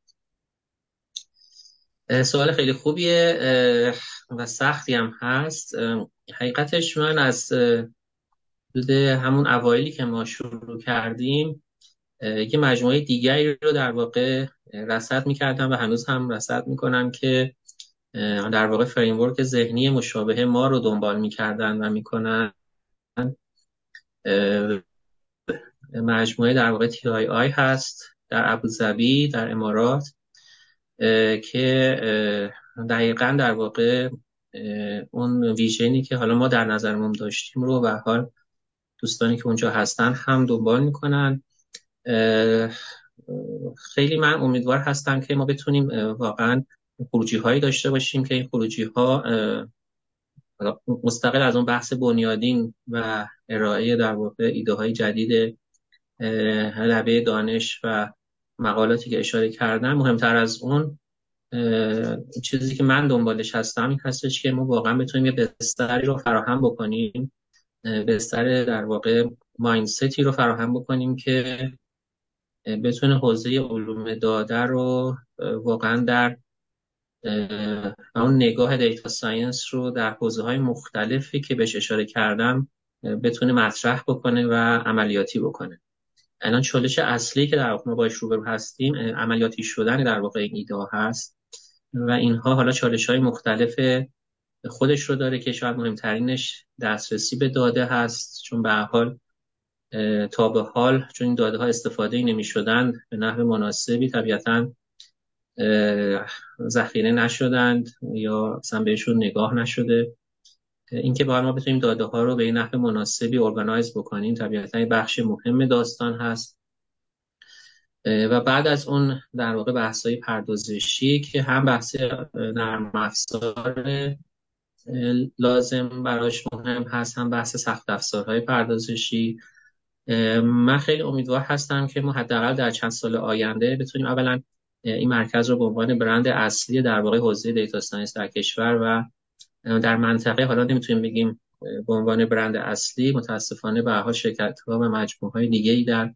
سوال خیلی خوبیه و سختی هم هست. حقیقتش من از حدود همون اوایلی که ما شروع کردیم یه مجموعه دیگری رو در واقع رصد می‌کردم و هنوز هم رصد می‌کنم که در واقع framework ذهنی مشابه ما رو دنبال می‌کردن و می‌کنن. مجموعه در واقع TII هست در ابوظبی در امارات. که دقیقا در واقع اون ویژنی که حالا ما در نظرمون داشتیم رو به حال دوستانی که اونجا هستن هم دنبال می‌کنن. خیلی من امیدوار هستم که ما بتونیم واقعا خروجی هایی داشته باشیم که این خروجی ها مستقل از اون بحث بنیادین و ارائه در واقع ایده های جدید لبه دانش و مقالاتی که اشاره کردم مهمتر از اون چیزی که من دنبالش هستم این هستش که ما واقعا بتونیم یه بستری رو فراهم بکنیم بستر در واقع مایندستی رو فراهم بکنیم که بتونه حوزه علوم داده رو واقعا در اون نگاه دیتا ساینس رو در حوزه های مختلفی که بهش اشاره کردم بتونه مطرح بکنه و عملیاتی بکنه. الان چالش اصلی که در واقع ما باش روبرو هستیم عملیاتی شدن در واقع این ایده هست. و اینها حالا چالش های مختلف خودش رو داره که شاید مهمترینش دسترسی به داده هست. چون به حال تا به حال چون این داده ها استفاده نمی شدن به نحو مناسبی طبیعتا ذخیره نشدند یا اصلا بهشون نگاه نشده. اینکه باید ما بتونیم داده ها رو به این نحو مناسبی organize بکنیم طبیعتا بخش مهم داستان هست. و بعد از اون در واقع بحث های پردازشی که هم بحث نرم افزار لازم براش مهم هست هم بحث سخت افزارهای پردازشی. من خیلی امیدوار هستم که ما حداقل در چند سال آینده بتونیم اولا این مرکز رو به عنوان برند اصلی در واقع حوزه data science در کشور و در منطقه حالا نمی‌تونیم بگیم به عنوان برند اصلی متاسفانه به حال شرکت ها و مجموعه های دیگه ای در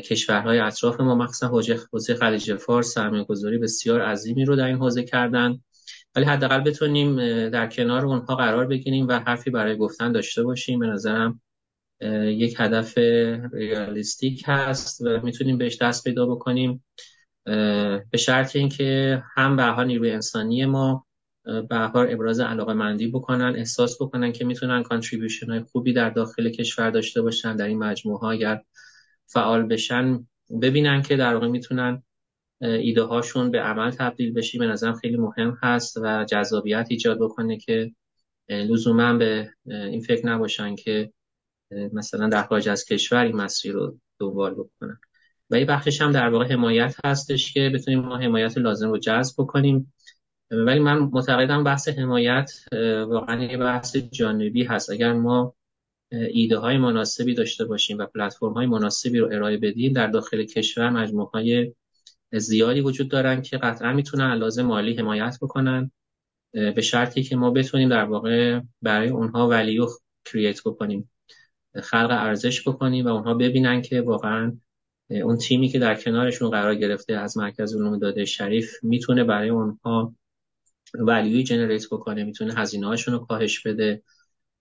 کشورهای اطراف ما مخصوصا حوزه خلیج فارس سرمایه گذاری بسیار عظیمی رو در این حوزه کردن. ولی حداقل بتونیم در کنار اونها قرار بگیریم و حرفی برای گفتن داشته باشیم. به نظرم یک هدف ریالیستیک هست و می‌تونیم بهش دست پیدا بکنیم. به شرط اینکه هم به حال نیروی انسانی ما به حال ابراز علاقه مندی بکنن احساس بکنن که می‌تونن کانتریبیوشن های خوبی در داخل کشور داشته باشن در این مجموعه ها. اگر فعال بشن ببینن که در واقع می‌تونن ایده هاشون به عمل تبدیل بشی. به نظرم خیلی مهم هست و جذابیت ایجاد بکنه که لزوما به این فکر نباشن که مثلا در خارج از کشور این مسیر رو دنبال بکنن. و این بخشش هم در واقع حمایت هستش که بتونیم ما حمایت لازم رو جذب بکنیم. ولی من معتقدم بحث حمایت واقعا یه بحث جانبی هست. اگر ما ایده های مناسبی داشته باشیم و پلتفرم های مناسبی رو ارائه بدیم در داخل کشور مجموعه های زیادی وجود دارن که قطعا می‌تونن لازم مالی حمایت بکنن. به شرطی که ما بتونیم در واقع برای اونها ولیو کرییت بکنیم خلق ارزش بکنیم و اونها ببینن که واقعا اون تیمی که در کنارشون قرار گرفته از مرکز علوم داده شریف می‌تونه برای اونها ولیوی جنریت بکنه می‌تونه هزینه هاشون رو کاهش بده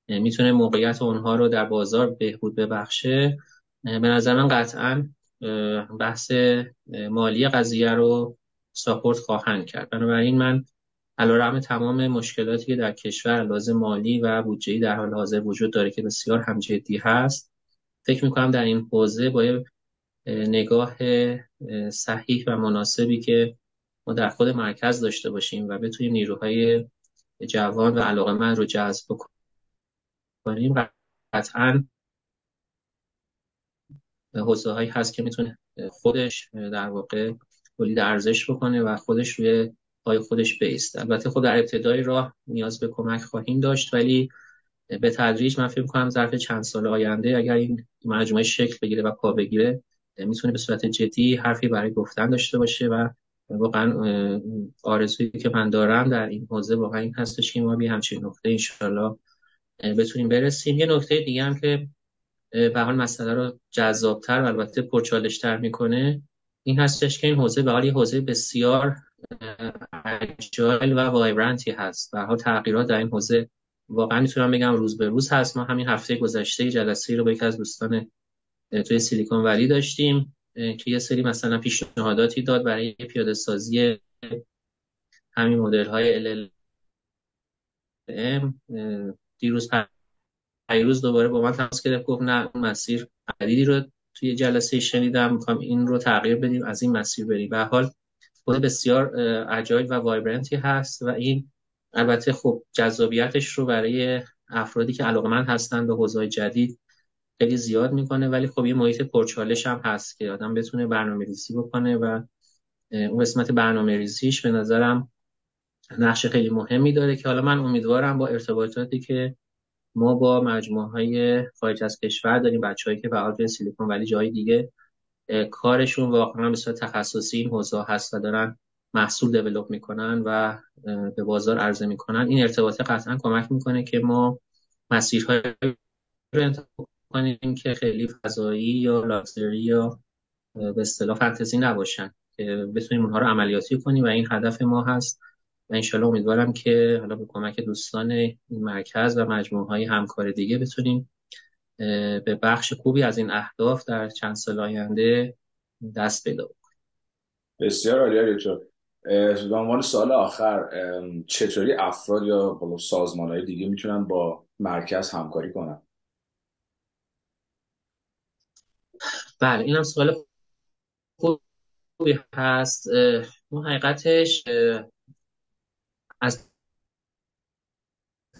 می‌تونه موقعیت اونها رو در بازار بهبود ببخشه. به نظر من قطعا بحث مالی قضیه رو ساپورت خواهند کرد. بنابراین من علیرغم تمام مشکلاتی که در کشور لازم مالی و بودجه‌ای در حال حاضر وجود داره که بسیار هم جدی هست فکر می‌کنم در این حوزه با نگاه صحیح و مناسبی که ما در خود مرکز داشته باشیم و بتونیم نیروهای جوان و علاقه من رو جذب کنیم قطعا حوزه هایی هست که می‌تونه خودش در واقع تولید ارزش بکنه و خودش روی پای خودش بیست. البته خود در ابتدای راه نیاز به کمک خواهیم داشت ولی به تدریج من فکر کنم ظرف چند سال آینده اگر این مجموعه شکل بگیره و پا بگیره می‌تونه به صورت جدی حرفی برای گفتن داشته باشه و واقعا آرزویی که من دارم در این حوزه واقعا این هستش که ما به همچین نقطه انشالله بتونیم برسیم. یه نکته دیگه هم که به حال مسئله رو جذابتر و البته پرچالشتر می‌کنه این هستش که این حوزه به حال یه حوزه بسیار اجایل و وایبرنتی هست. به حال تغییرات در این حوزه واقعا می‌تونم بگم روز به روز هست. ما همین هفته گذشته جلسه رو با یک از دوستان توی سیلیکون ولی داشتیم. که یه سری مثلا پیشنهاداتی داد برای پیاده سازی همین مدل های LLM دیروز پیروز دوباره با من تماس گرفت گفت نه مسیر جدیدی رو توی جلسه شنیدم می‌خوام این رو تغییر بدیم از این مسیر بریم. به حال خود بسیار اجایل و وایبرنتی هست و این البته خب جذابیتش رو برای افرادی که علاقمند هستن به حوزه جدید خیلی زیاد می‌کنه ولی خب یه محیط پرچالش هم هست که آدم بتونه برنامه ریزی بکنه و اون قسمت برنامه ریزیش به نظرم نقش خیلی مهمی داره که حالا من امیدوارم با ارتباطاتی که ما با مجموعه های خارج از کشور داریم بچههایی که فعال توی سیلیکون ولی جای دیگه کارشون واقعا به صورت تخصصی این حوزه هست و دارن محصول دیولپ می‌کنن و به بازار عرضه می‌کنن. این ارتباط قطعا کمک می‌کنه که ما مسیرهای رو انتخاب کنیم که خیلی فضایی یا لاکسری یا به اصطلاح فانتزی نباشن که بتونیم اونها رو عملیاتی کنیم و این هدف ما هست. و انشالله امیدوارم که حالا به کمک دوستان این مرکز و مجموعه های همکار دیگه بتونیم به بخش خوبی از این اهداف در چند سال آینده دست پیدا کنیم بسیار عالی به عنوان سال آخر چطوری افراد یا سازمان های دیگه می‌تونن با مرکز همکاری کنن؟ بله اینم سوال خوبی هست. ما حقیقتش از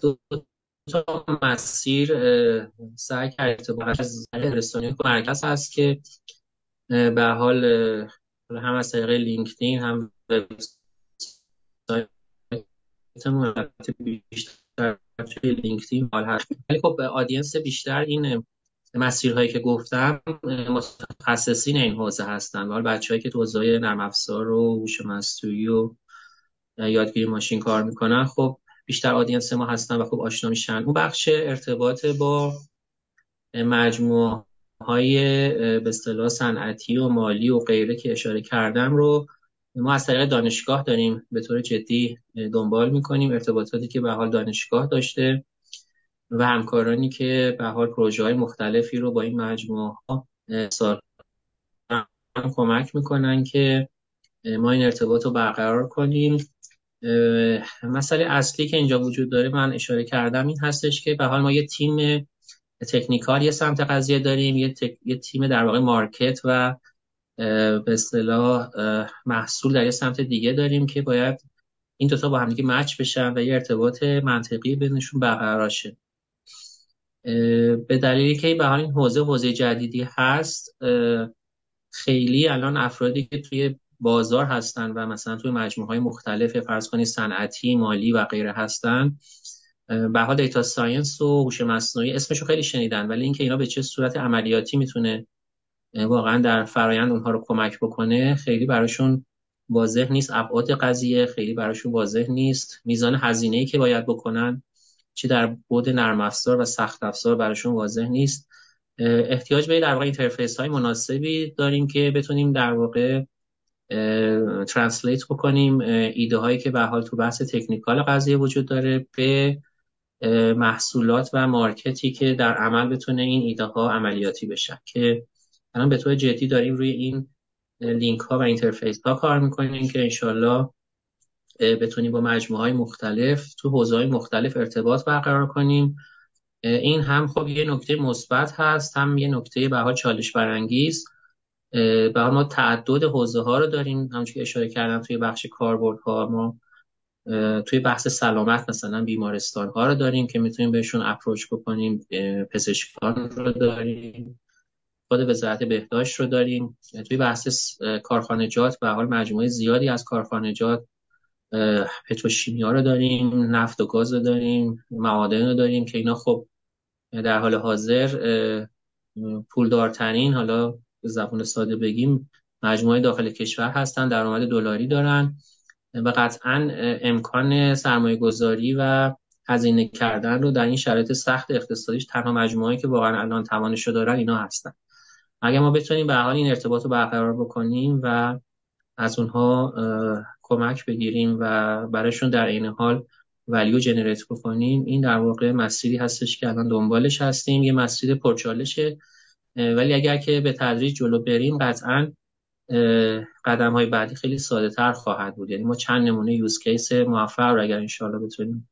دو تا مسیر سعی کرده با رسانه مرکز هست که به حال هم از طریق لینکدین هم بیشتر توی لینکدین حال هست. ولی خب آدینس بیشتر این مسیرهایی که گفتم متخصصین این حوزه هستن ولی بچه‌هایی که تو حوزه نرم افزار و هوش مصنوعی و یادگیری ماشین کار می‌کنن خب بیشتر آدینس ما هستن و خب آشنا میشن. اون بخش ارتباط با مجموعه های به اصطلاح صنعتی و مالی و غیره که اشاره کردم رو ما از طریق دانشگاه داریم. به طور جدی دنبال می‌کنیم ارتباطاتی که به حال دانشگاه داشته. و همکارانی که به حال پروژه های مختلفی رو با این مجموعه ها سال کمک می‌کنن که ما این ارتباط رو برقرار کنیم. مسئله اصلی که اینجا وجود داره من اشاره کردم این هستش که به حال ما یه تیم تکنیکال یه سمت قضیه داریم یه, یه تیم در واقع مارکت و به اصطلاح محصول در یه سمت دیگه داریم که باید این دوتا با همدیگه مچ بشن و یه ارتباط منطقی بینشون برقرار شه. به دلیلی که به حال این حوزه حوزه جدیدی هست خیلی الان افرادی که توی بازار هستن و مثلا توی مجموعه های مختلف فرض کنید صنعتی مالی و غیره هستن به حال data science و هوش مصنوعی اسمشو خیلی شنیدن ولی اینکه اینا به چه صورت عملیاتی می‌تونه واقعا در فرایند اونها رو کمک بکنه خیلی براشون واضح نیست. ابعاد قضیه خیلی براشون واضح نیست. میزان هزینه ای که باید بکنن. چه در بعد نرم افزار و سخت افزار براشون واضح نیست. احتیاج به در واقع interface های مناسبی داریم که بتونیم در واقع translate بکنیم ایده هایی که به حال تو بحث technical قضیه وجود داره به محصولات و مارکتی که در عمل بتونه این ایده ها عملیاتی بشن. که الان به طور جدی داریم روی این لینک ها و interface ها کار می‌کنیم که انشالله بتونیم با مجموعه های مختلف تو حوزه های مختلف ارتباط برقرار کنیم. این هم خب یه نکته مثبت هست هم یه نکته به حال چالش برانگیز. به ما تعدد حوزه ها رو داریم. همونجوری که اشاره کردم توی بخش کاربردها ما توی بحث سلامت مثلا بیمارستان ها رو داریم که می‌تونیم بهشون اپروچ بکنیم پزشکان رو داریم خود وزارت بهداشت رو داریم. توی بحث کارخانجات به حال مجموعه زیادی از کارخانجات پتروشیمیا رو داریم نفت و گاز رو داریم معادن رو داریم که اینا خب در حال حاضر پولدارترین حالا به زبان ساده بگیم مجموعه داخل کشور هستن درآمد دلاری دارن و قطعا امکان سرمایه گذاری و هزینه کردن رو در این شرایط سخت اقتصادیش تنها مجموعه که واقعا الان توانش دارن اینا هستن. اگر ما بتونیم به حال این ارتباط رو برقرار بکنیم و از اونها کمک بگیریم و برایشون در این حال ولیو جنریت بکنیم. این در واقع مسیری هستش که الان دنبالش هستیم. یه مسیر پرچالشه. ولی اگر که به تدریج جلو بریم قطعا قدم های بعدی خیلی ساده تر خواهد بود. یعنی ما چند نمونه یوز کیس موفق رو اگر انشاءالله بتونیم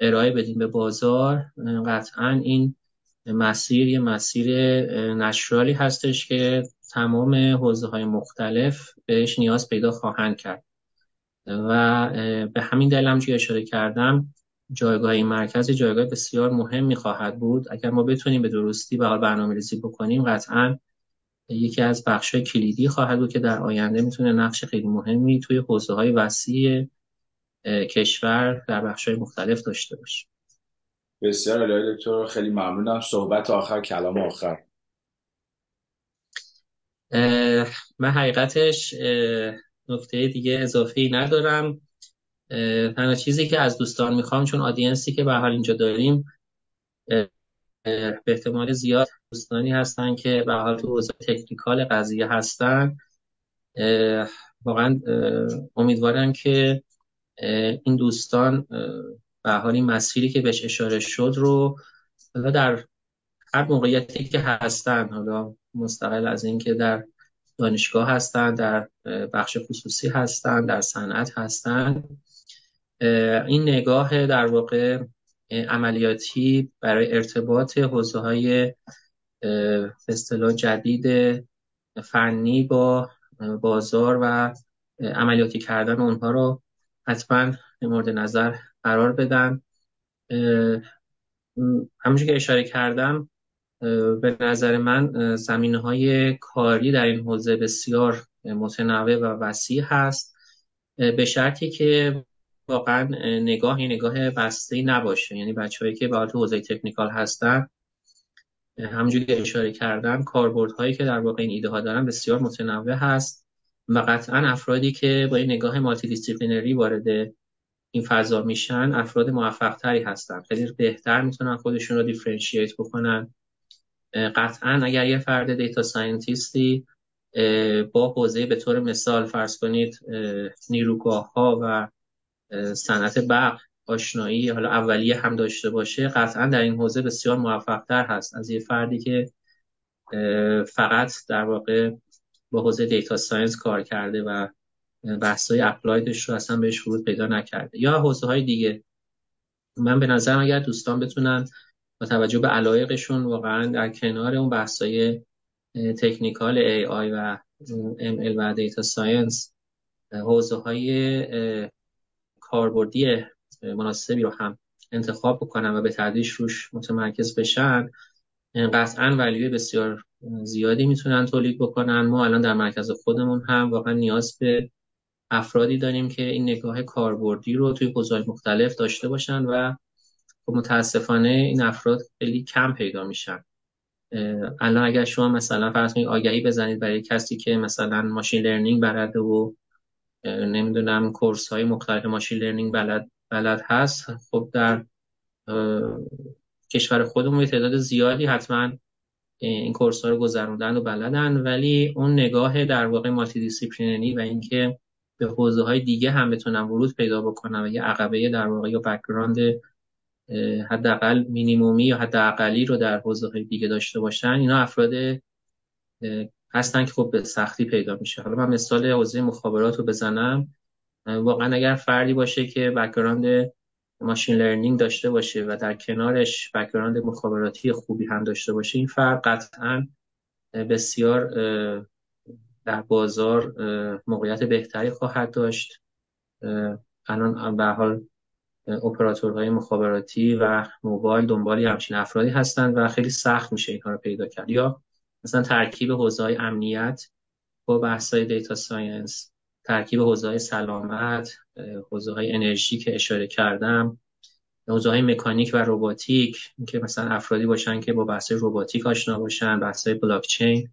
ارائه بدیم به بازار قطعا این مسیر یه مسیر نشرالی هستش که تمام حوزه های مختلف بهش نیاز پیدا خواهند کرد. و به همین دلیل هم اشاره کردم جایگاه این مرکز جایگاه بسیار مهمی خواهد بود. اگر ما بتونیم به درستی به حال برنامه ریزی بکنیم قطعا یکی از بخش کلیدی خواهد بود که در آینده می‌تونه نقش خیلی مهمی توی حوزه های وسیع کشور در بخش های مختلف داشته باشه. بسیار علی دکتر خیلی ممنونم. صحبت آخر کلام آخر. من حقیقتش نکته دیگه اضافی ندارم. تنها چیزی که از دوستان می‌خوام چون آدینسی که به حال اینجا داریم به احتمال زیاد دوستانی هستن که به حال تو حوزه تکنیکال قضیه هستن. واقعا امیدوارم که این دوستان به حال این مسیری که بهش اشاره شد رو در هر موقعیتی که هستن حالا مستقل از اینکه در دانشگاه هستن در بخش خصوصی هستن در صنعت هستن. این نگاه در واقع عملیاتی برای ارتباط حوزه های اصطلاح جدید فنی با بازار و عملیاتی کردن اونها رو حتما مورد نظر قرار بدن. همونجور که اشاره کردم به نظر من زمینه های کاری در این حوزه بسیار متنوع و وسیع هست. به شرطی که واقعا نگاه نگاه بسته نباشه. یعنی بچههایی که به حوزه تکنیکال هستن همونجوری اشاره کردم کاربردهایی که در واقع این ایده ها دارن بسیار متنوع هست و قطعا افرادی که با این نگاه multidisciplinary وارد این فضا میشن افراد موفق تری هستن. خیلی بهتر می‌تونن خودشون رو differentiate بکنن. قطعا اگر یه فرد data scientist ی با حوزه به طور مثال فرض کنید نیروگاه ها و صنعت برق آشنایی حالا اولیه هم داشته باشه قطعا در این حوزه بسیار موفق تر هست. از یه فردی که فقط در واقع با حوزه data science کار کرده و بحث های applied ش رو اصلا بهش ورود پیدا نکرده. یا حوزه های دیگه. من به نظرم اگر دوستان بتونن با توجه به علایقشون واقعا در کنار اون بحث های technical AI و ML و data science حوزه های کاربردی مناسبی رو هم انتخاب بکنن و به تدریج روش متمرکز بشن قطعا ولیوی بسیار زیادی می‌تونن تولید بکنن. ما الان در مرکز خودمون هم واقعا نیاز به افرادی داریم که این نگاه کاربردی رو توی حوزه‌های مختلف داشته باشن و متاسفانه این افراد خیلی کم پیدا میشن. الان اگر شما مثلا فرض کنید آگهی بزنید برای کسی که مثلا ماشین لرنینگ بلده و نمی‌دونم course های مختلف machine learning بلد بلد هست خب در کشور خودمون تعداد زیادی حتما این course ها رو گذروندن و بلدن ولی اون نگاه در واقع multidisciplinary و اینکه به حوزه های دیگه هم بتونن ورود پیدا بکنن و یه عقبه در واقع یا background حداقل مینیمومی یا حداقلی رو در حوزه های دیگه داشته باشن اینا افراد هستن که خب به سختی پیدا میشه. حالا من مثال حوزه مخابرات رو بزنم. واقعا اگر فردی باشه که background machine learning داشته باشه و در کنارش background مخابراتی خوبی هم داشته باشه این فرد قطعا بسیار در بازار موقعیت بهتری خواهد داشت. الان به حال اپراتورهای مخابراتی و موبایل دنبالی همچین افرادی هستند و خیلی سخت میشه اینها رو پیدا کرد. یا مثلا ترکیب حوزه های امنیت با بحث های data science ترکیب حوزه های سلامت حوزه های انرژی که اشاره کردم حوزه های مکانیک و روباتیک که مثلا افرادی باشن که با بحث روباتیک آشنا باشن بحث های بلاک چین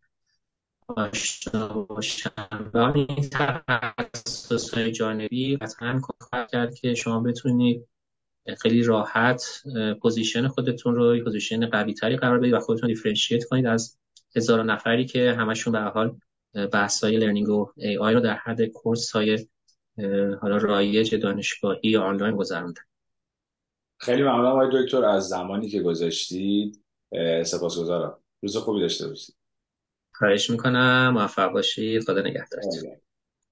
آشنا باشن. و این تخصص های جانبی قطعا کمک کرد که شما بتونید خیلی راحت position خودتون رو position قوی تری قرار بدید و خودتون differentiate کنید از هزار نفری که همشون به حال بحث های learning و AI رو در حد course های حالا رایج دانشگاهی یا آنلاین گذروندن. خیلی ممنونم آقای دکتر. از زمانی که گذاشتید سپاسگزارم. روز خوبی داشته باشید. خواهش می‌کنم. موفق باشید. خدا نگهدارتون.